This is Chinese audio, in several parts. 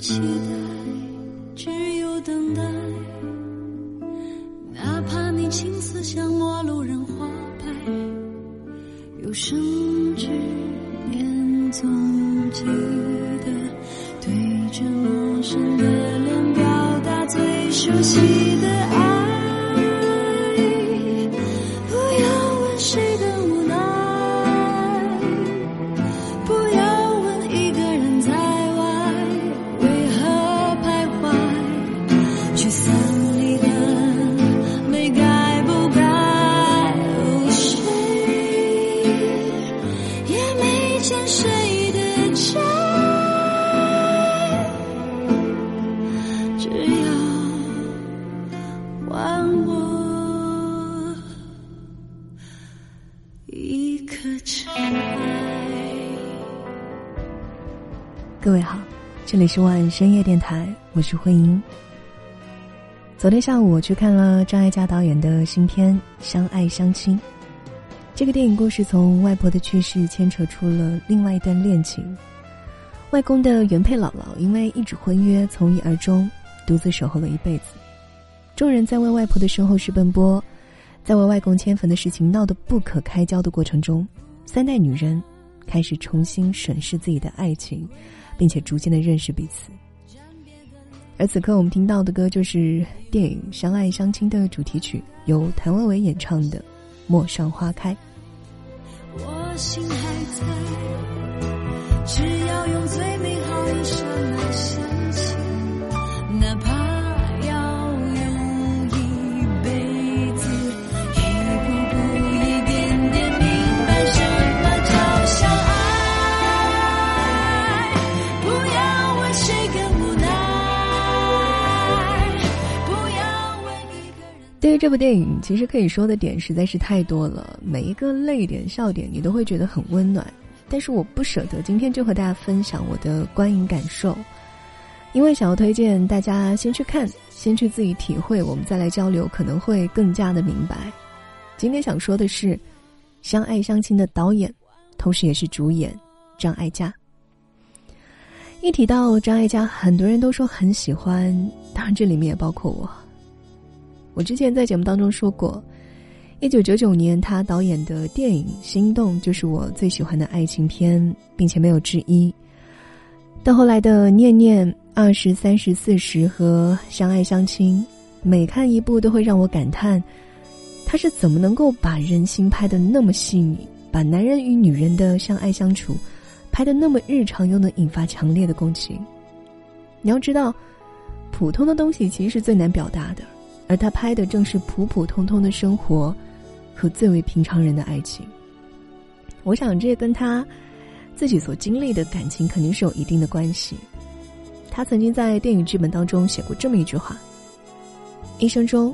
期待，只有等待。哪怕你青丝像陌路人花白，有生之年总记里是万深夜电台，我是慧英。昨天下午我去看了张艾嘉导演的新片《相爱相亲》。这个电影故事从外婆的去世牵扯出了另外一段恋情。外公的原配姥姥因为一纸婚约从一而终，独自守候了一辈子。众人在为外婆的身后事奔波，在为外公迁坟的事情闹得不可开交的过程中，三代女人开始重新审视自己的爱情。并且逐渐的认识彼此，而此刻我们听到的歌就是电影《相爱相亲》的主题曲，由谭维维演唱的《陌上花开》。我心还在，只要用最美好一生来想这部电影，其实可以说的点实在是太多了，每一个泪点、笑点，你都会觉得很温暖。但是我不舍得今天就和大家分享我的观影感受，因为想要推荐大家先去看，先去自己体会，我们再来交流，可能会更加的明白。今天想说的是，《相爱相亲》的导演，同时也是主演张艾嘉。一提到张艾嘉，很多人都说很喜欢，当然这里面也包括我。我之前在节目当中说过，一九九九年他导演的电影《心动》就是我最喜欢的爱情片，并且没有之一。到后来的《念念》《二十三十四十》和《相爱相亲》，每看一部都会让我感叹，他是怎么能够把人心拍的那么细腻，把男人与女人的相爱相处拍的那么日常，又能引发强烈的共情。你要知道，普通的东西其实是最难表达的。而他拍的正是普普通通的生活，和最为平常人的爱情。我想，这跟他自己所经历的感情肯定是有一定的关系。他曾经在电影剧本当中写过这么一句话：“一生中，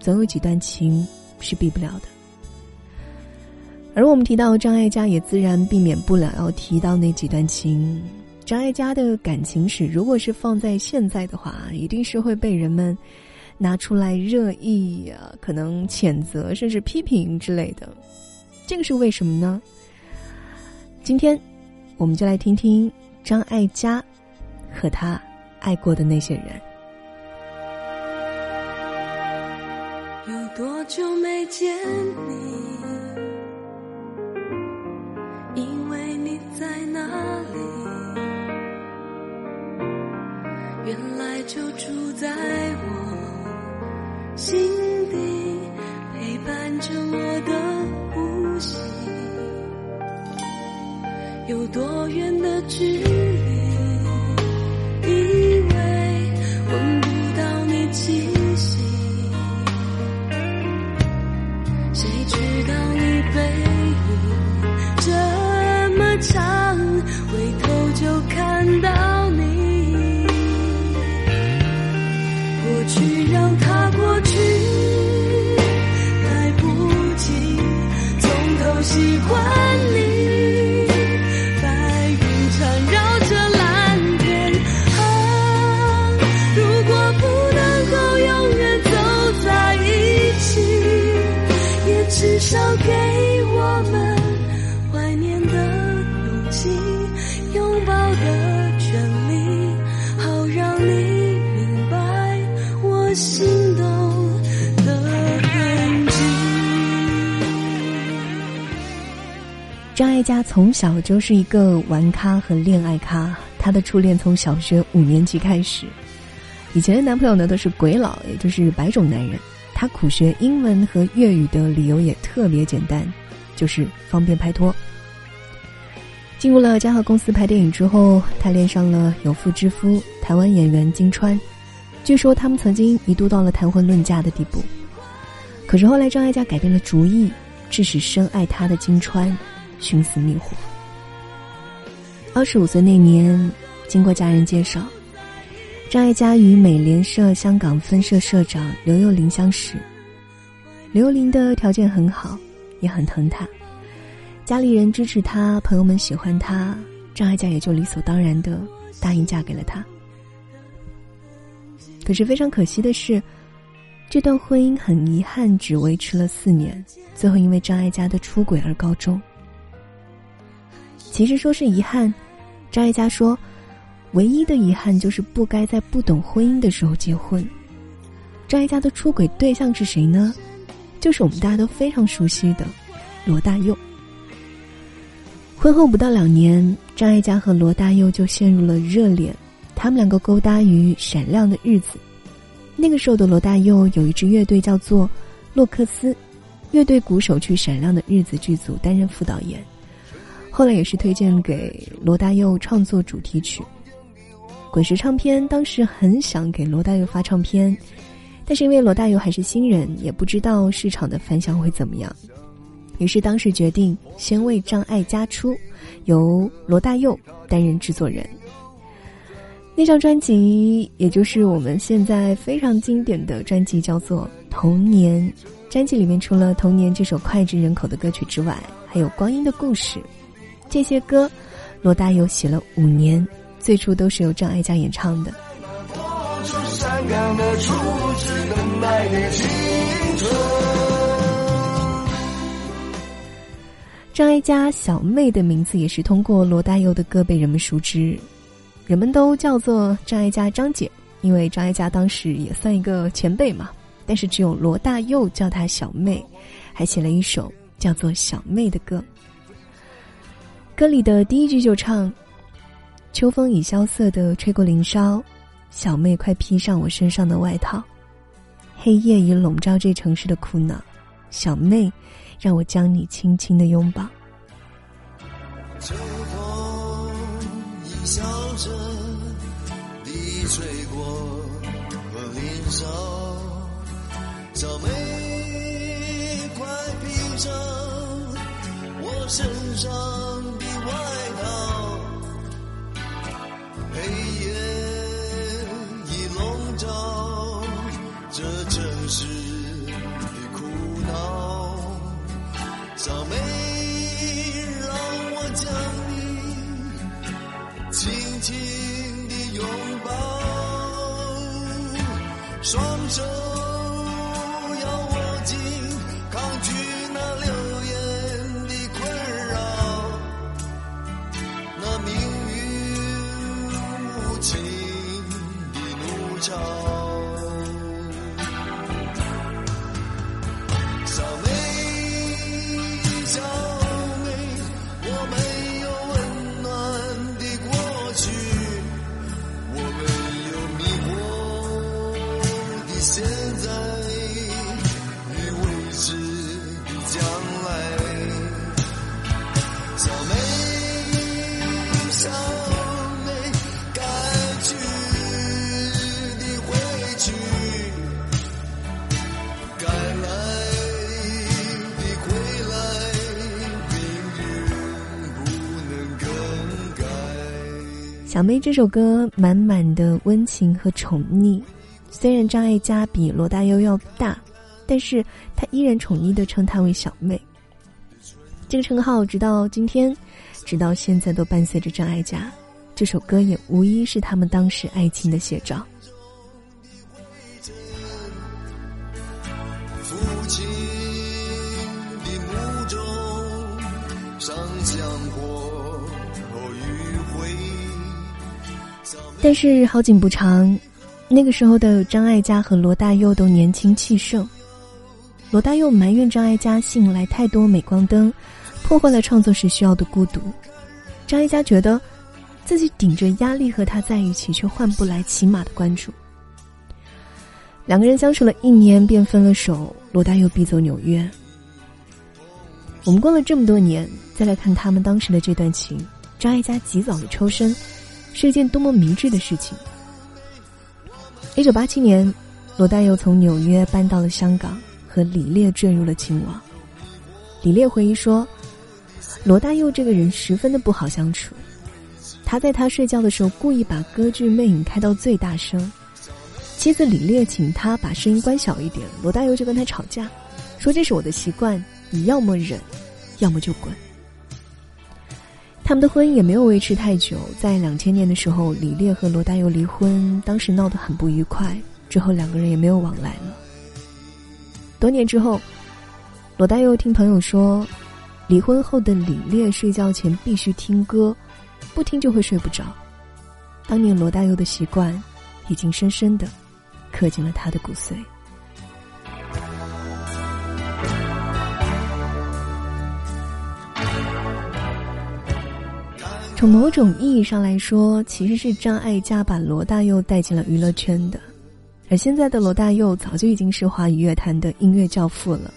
总有几段情是避不了的。”而我们提到张艾嘉，也自然避免不了要提到那几段情。张艾嘉的感情史，如果是放在现在的话，一定是会被人们。拿出来热议啊，可能谴责甚至批评之类的，这个是为什么呢？今天，我们就来听听张艾嘉和他爱过的那些人。有多久没见你？有多远的距离？家从小就是一个玩咖和恋爱咖，她的初恋从小学五年级开始。以前的男朋友呢都是鬼佬，也就是白种男人。她苦学英文和粤语的理由也特别简单，就是方便拍拖。进入了嘉禾公司拍电影之后，她恋上了有妇之夫台湾演员金川，据说他们曾经一度到了谈婚论嫁的地步。可是后来张艾嘉改变了主意，致使深爱她的金川寻死觅活。二十五岁那年，经过家人介绍，张艾嘉与美联社香港分社社长刘幼玲相识。刘幼玲的条件很好，也很疼他，家里人支持他，朋友们喜欢他，张艾嘉也就理所当然的答应嫁给了他。可是非常可惜的是。这段婚姻很遗憾，只维持了四年，最后因为张艾嘉的出轨而告终。其实说是遗憾，张艾嘉说，唯一的遗憾就是不该在不懂婚姻的时候结婚。张艾嘉的出轨对象是谁呢？就是我们大家都非常熟悉的罗大佑。婚后不到两年，张艾嘉和罗大佑就陷入了热恋，他们两个勾搭于《闪亮的日子》。那个时候的罗大佑有一支乐队叫做洛克斯，乐队鼓手去《闪亮的日子》剧组担任副导演，后来也是推荐给罗大佑创作主题曲。滚石唱片当时很想给罗大佑发唱片，但是因为罗大佑还是新人，也不知道市场的反响会怎么样，于是当时决定先为张艾嘉出，由罗大佑担任制作人。那张专辑，也就是我们现在非常经典的专辑，叫做《童年》。专辑里面除了《童年》这首脍炙人口的歌曲之外，还有《光阴的故事》。这些歌，罗大佑写了五年，最初都是由张艾嘉演唱的。张艾嘉小妹的名字也是通过罗大佑的歌被人们熟知。人们都叫做张艾嘉张姐，因为张艾嘉当时也算一个前辈嘛。但是只有罗大佑叫她小妹，还写了一首叫做《小妹》的歌。歌里的第一句就唱：“秋风已萧瑟的吹过林梢，小妹快披上我身上的外套。黑夜已笼罩这城市的苦恼，小妹，让我将你轻轻的拥抱。”笑着地吹过和林梢，小妹快披上我身上外套，现在与未知的将来，小妹小妹该去的回去，该来的回来，命运不能更改。小妹这首歌满满的温情和宠溺。虽然张艾嘉比罗大佑要大，但是他依然宠溺的称她为小妹。这个称号直到今天，直到现在都伴随着张艾嘉。这首歌也无疑是他们当时爱情的写照。父亲的墓中上香余晖。但是好景不长，那个时候的张艾嘉和罗大佑都年轻气盛。罗大佑埋怨张艾嘉吸引来太多镁光灯，破坏了创作时需要的孤独。张艾嘉觉得，自己顶着压力和他在一起，却换不来起码的关注。两个人相处了一年便分了手，罗大佑逼走纽约。我们过了这么多年，再来看他们当时的这段情，张艾嘉及早的抽身，是一件多么明智的事情。一九八七年，罗大佑从纽约搬到了香港，和李烈坠入了情网。李烈回忆说，罗大佑这个人十分的不好相处，他在他睡觉的时候故意把歌剧《魅影》开到最大声，妻子李烈请他把声音关小一点，罗大佑就跟他吵架，说这是我的习惯，你要么忍，要么就滚。他们的婚姻也没有维持太久，在两千年的时候，李烈和罗大佑离婚，当时闹得很不愉快，之后两个人也没有往来了。多年之后，罗大佑听朋友说，离婚后的李烈睡觉前必须听歌，不听就会睡不着。当年罗大佑的习惯，已经深深的刻进了他的骨髓。从某种意义上来说，其实是张艾嘉把罗大佑带进了娱乐圈的，而现在的罗大佑早就已经是华语乐坛的音乐教父了。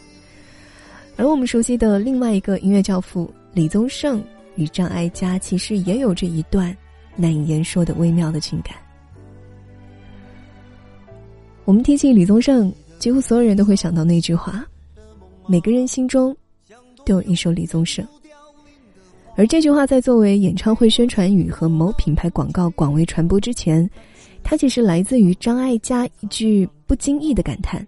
而我们熟悉的另外一个音乐教父李宗盛与张艾嘉，其实也有着一段难以言说的微妙的情感。我们提起李宗盛，几乎所有人都会想到那句话：每个人心中都有一首李宗盛。而这句话在作为演唱会宣传语和某品牌广告广为传播之前，它其实来自于张艾嘉一句不经意的感叹。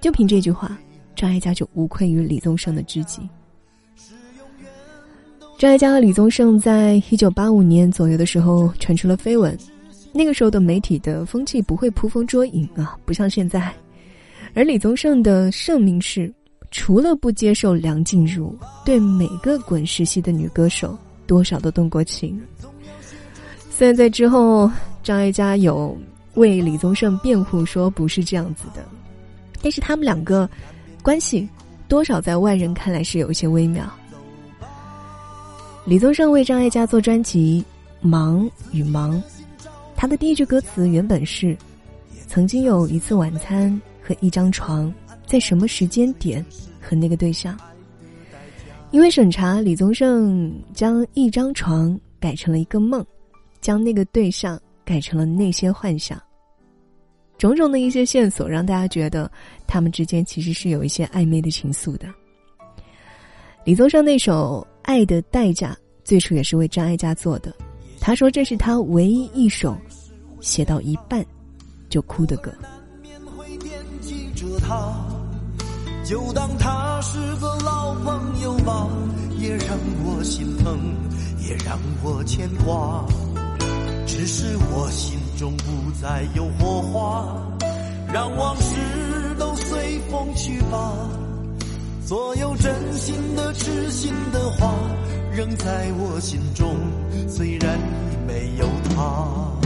就凭这句话，张艾嘉就无愧于李宗盛的知己。张艾嘉和李宗盛在一九八五年左右的时候传出了绯闻，那个时候的媒体的风气不会捕风捉影啊，不像现在。而李宗盛的盛名是。除了不接受梁静茹，对每个滚石系的女歌手多少都动过情。虽然在之后张艾嘉有为李宗盛辩护，说不是这样子的，但是他们两个关系多少在外人看来是有一些微妙。李宗盛为张艾嘉做专辑《忙与忙》，他的第一句歌词原本是：“曾经有一次晚餐和一张床，在什么时间点？”和那个对象，因为审查，李宗盛将一张床改成了一个梦，将那个对象改成了那些幻想。种种的一些线索，让大家觉得他们之间其实是有一些暧昧的情愫的。李宗盛那首《爱的代价》最初也是为张艾嘉做的，他说这是他唯一一首写到一半就哭的歌。就当他是个老朋友吧，也让我心疼，也让我牵挂。只是我心中不再有火花，让往事都随风去吧。所有真心的、痴心的话，仍在我心中，虽然已没有他。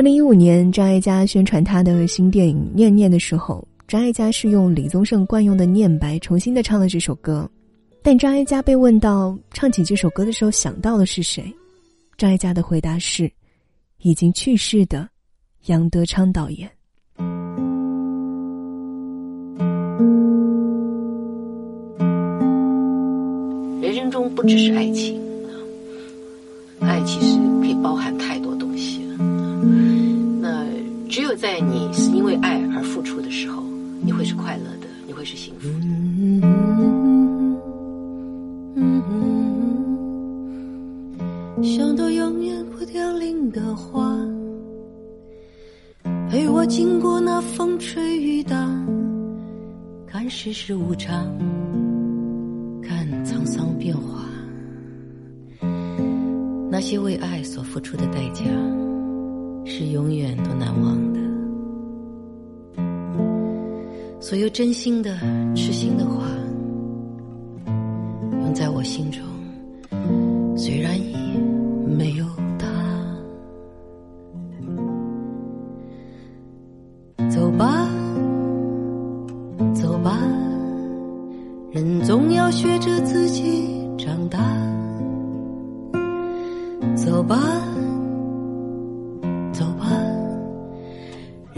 二零一五年，张艾嘉宣传他的新电影《念念》的时候，张艾嘉是用李宗盛惯用的念白重新的唱了这首歌。但张艾嘉被问到唱起这首歌的时候想到的是谁，张艾嘉的回答是：已经去世的杨德昌导演。人生中不只是爱情，爱其实可以包含。只有在你是因为爱而付出的时候，你会是快乐的，你会是幸福的。像朵永远不凋零的花，陪我。经过那风吹雨打，看世事无常，看沧桑变化。那些为爱所付出的代价，是永远都难忘的。所有真心的、痴心的话，永在我心中。虽然已没有他，走吧，走吧，人总要学着自己长大。走吧，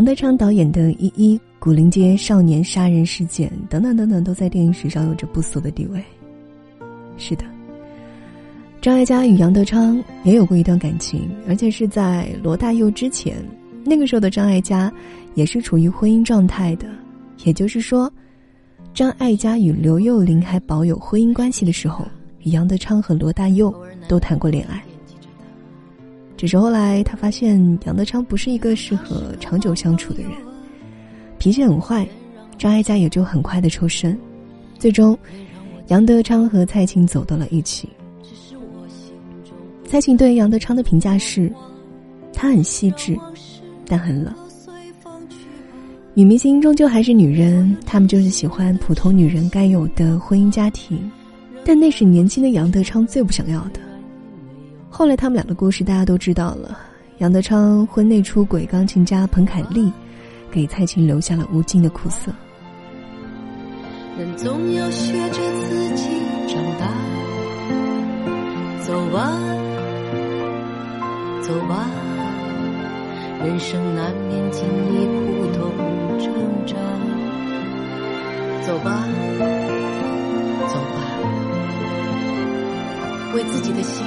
杨德昌导演的《一一古林街少年杀人事件》等等等等，都在电影史上有着不俗的地位。是的。张艾嘉与杨德昌也有过一段感情，而且是在罗大佑之前。那个时候的张艾嘉也是处于婚姻状态的，也就是说，张艾嘉与刘幼玲还保有婚姻关系的时候，与杨德昌和罗大佑都谈过恋爱。只是后来他发现杨德昌不是一个适合长久相处的人，脾气很坏，张艾嘉也就很快的抽身。最终，杨德昌和蔡琴走到了一起。蔡琴对杨德昌的评价是：他很细致，但很冷。女明星终究还是女人，她们就是喜欢普通女人该有的婚姻家庭，但那是年轻的杨德昌最不想要的。后来他们俩的故事大家都知道了，杨德昌婚内出轨钢琴家彭凯丽，给蔡琴留下了无尽的苦涩。人总要学着自己长大，走吧。走吧，人生难免经历苦痛挣扎。走吧，走吧，为自己的心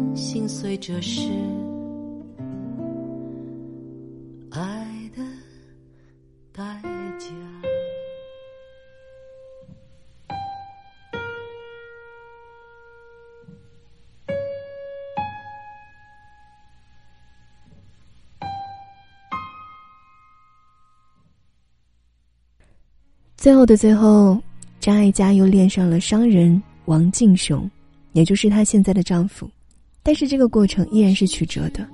心碎，这是爱的代价。最后的最后，张艾嘉又恋上了商人王劲雄，也就是她现在的丈夫。但是这个过程依然是曲折的。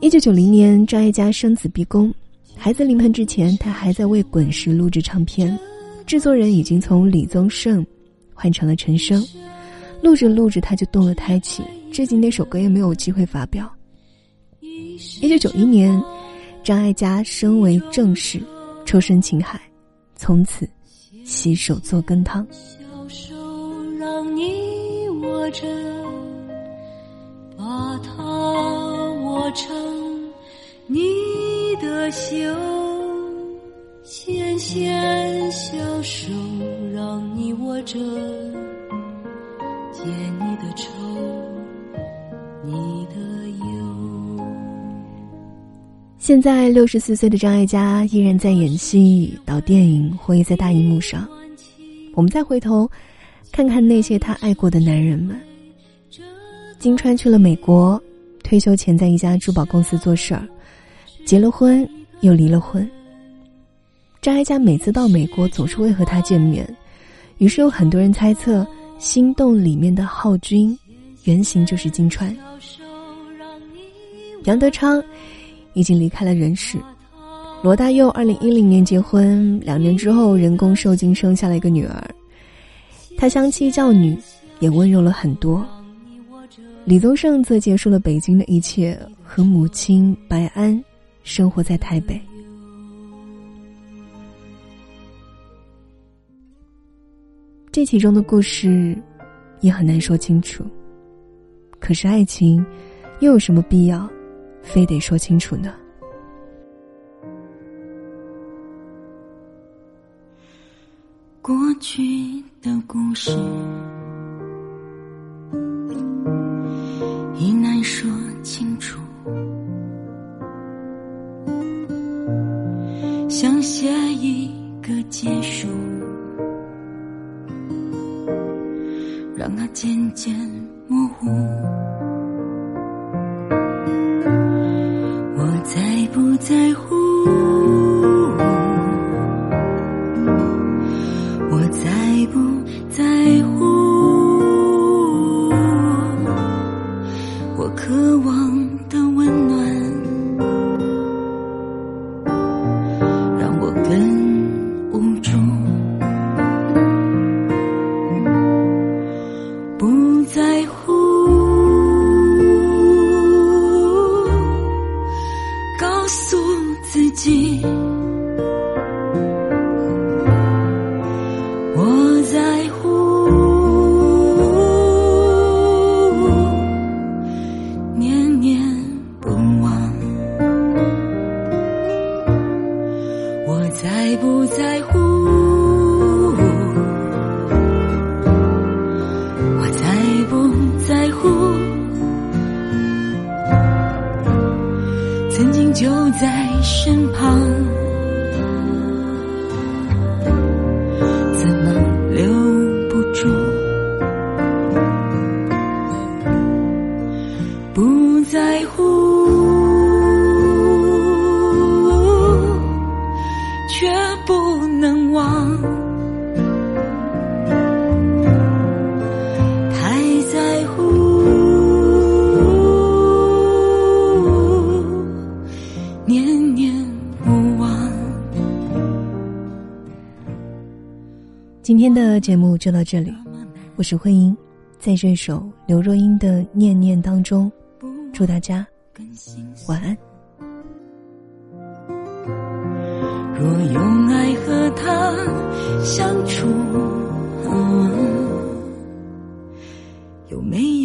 一九九零年，张艾嘉生子逼宫，孩子临盆之前，她还在为滚石录制唱片，制作人已经从李宗盛换成了陈升。录着录着，他就动了胎气，至今那首歌也没有机会发表。一九九一年，张艾嘉升为正室。抽身情海，从此洗手做羹汤。小手让你握着，把它握成你的袖。纤纤小手让你握着，解你的愁，你的忧。现在六十四岁的张艾嘉依然在演戏、导电影，活跃在大荧幕上。我们再回头，看看那些他爱过的男人们。金川去了美国，退休前在一家珠宝公司做事儿，结了婚又离了婚。张艾嘉每次到美国总是会和他见面，于是有很多人猜测，《心动》里面的浩君，原型就是金川。杨德昌。已经离开了人世，罗大佑二零一零年结婚，两年之后人工受精生下了一个女儿。他相妻教女，也温柔了很多。李宗盛则结束了北京的一切，和母亲白安生活在台北。这其中的故事也很难说清楚。可是爱情，又有什么必要，非得说清楚呢？过去的故事在不在乎？我在不在乎？曾经就在身旁。今天的节目就到这里，我是慧英，在这首刘若英的《念念》当中，祝大家晚安。若用爱和他相处，有没有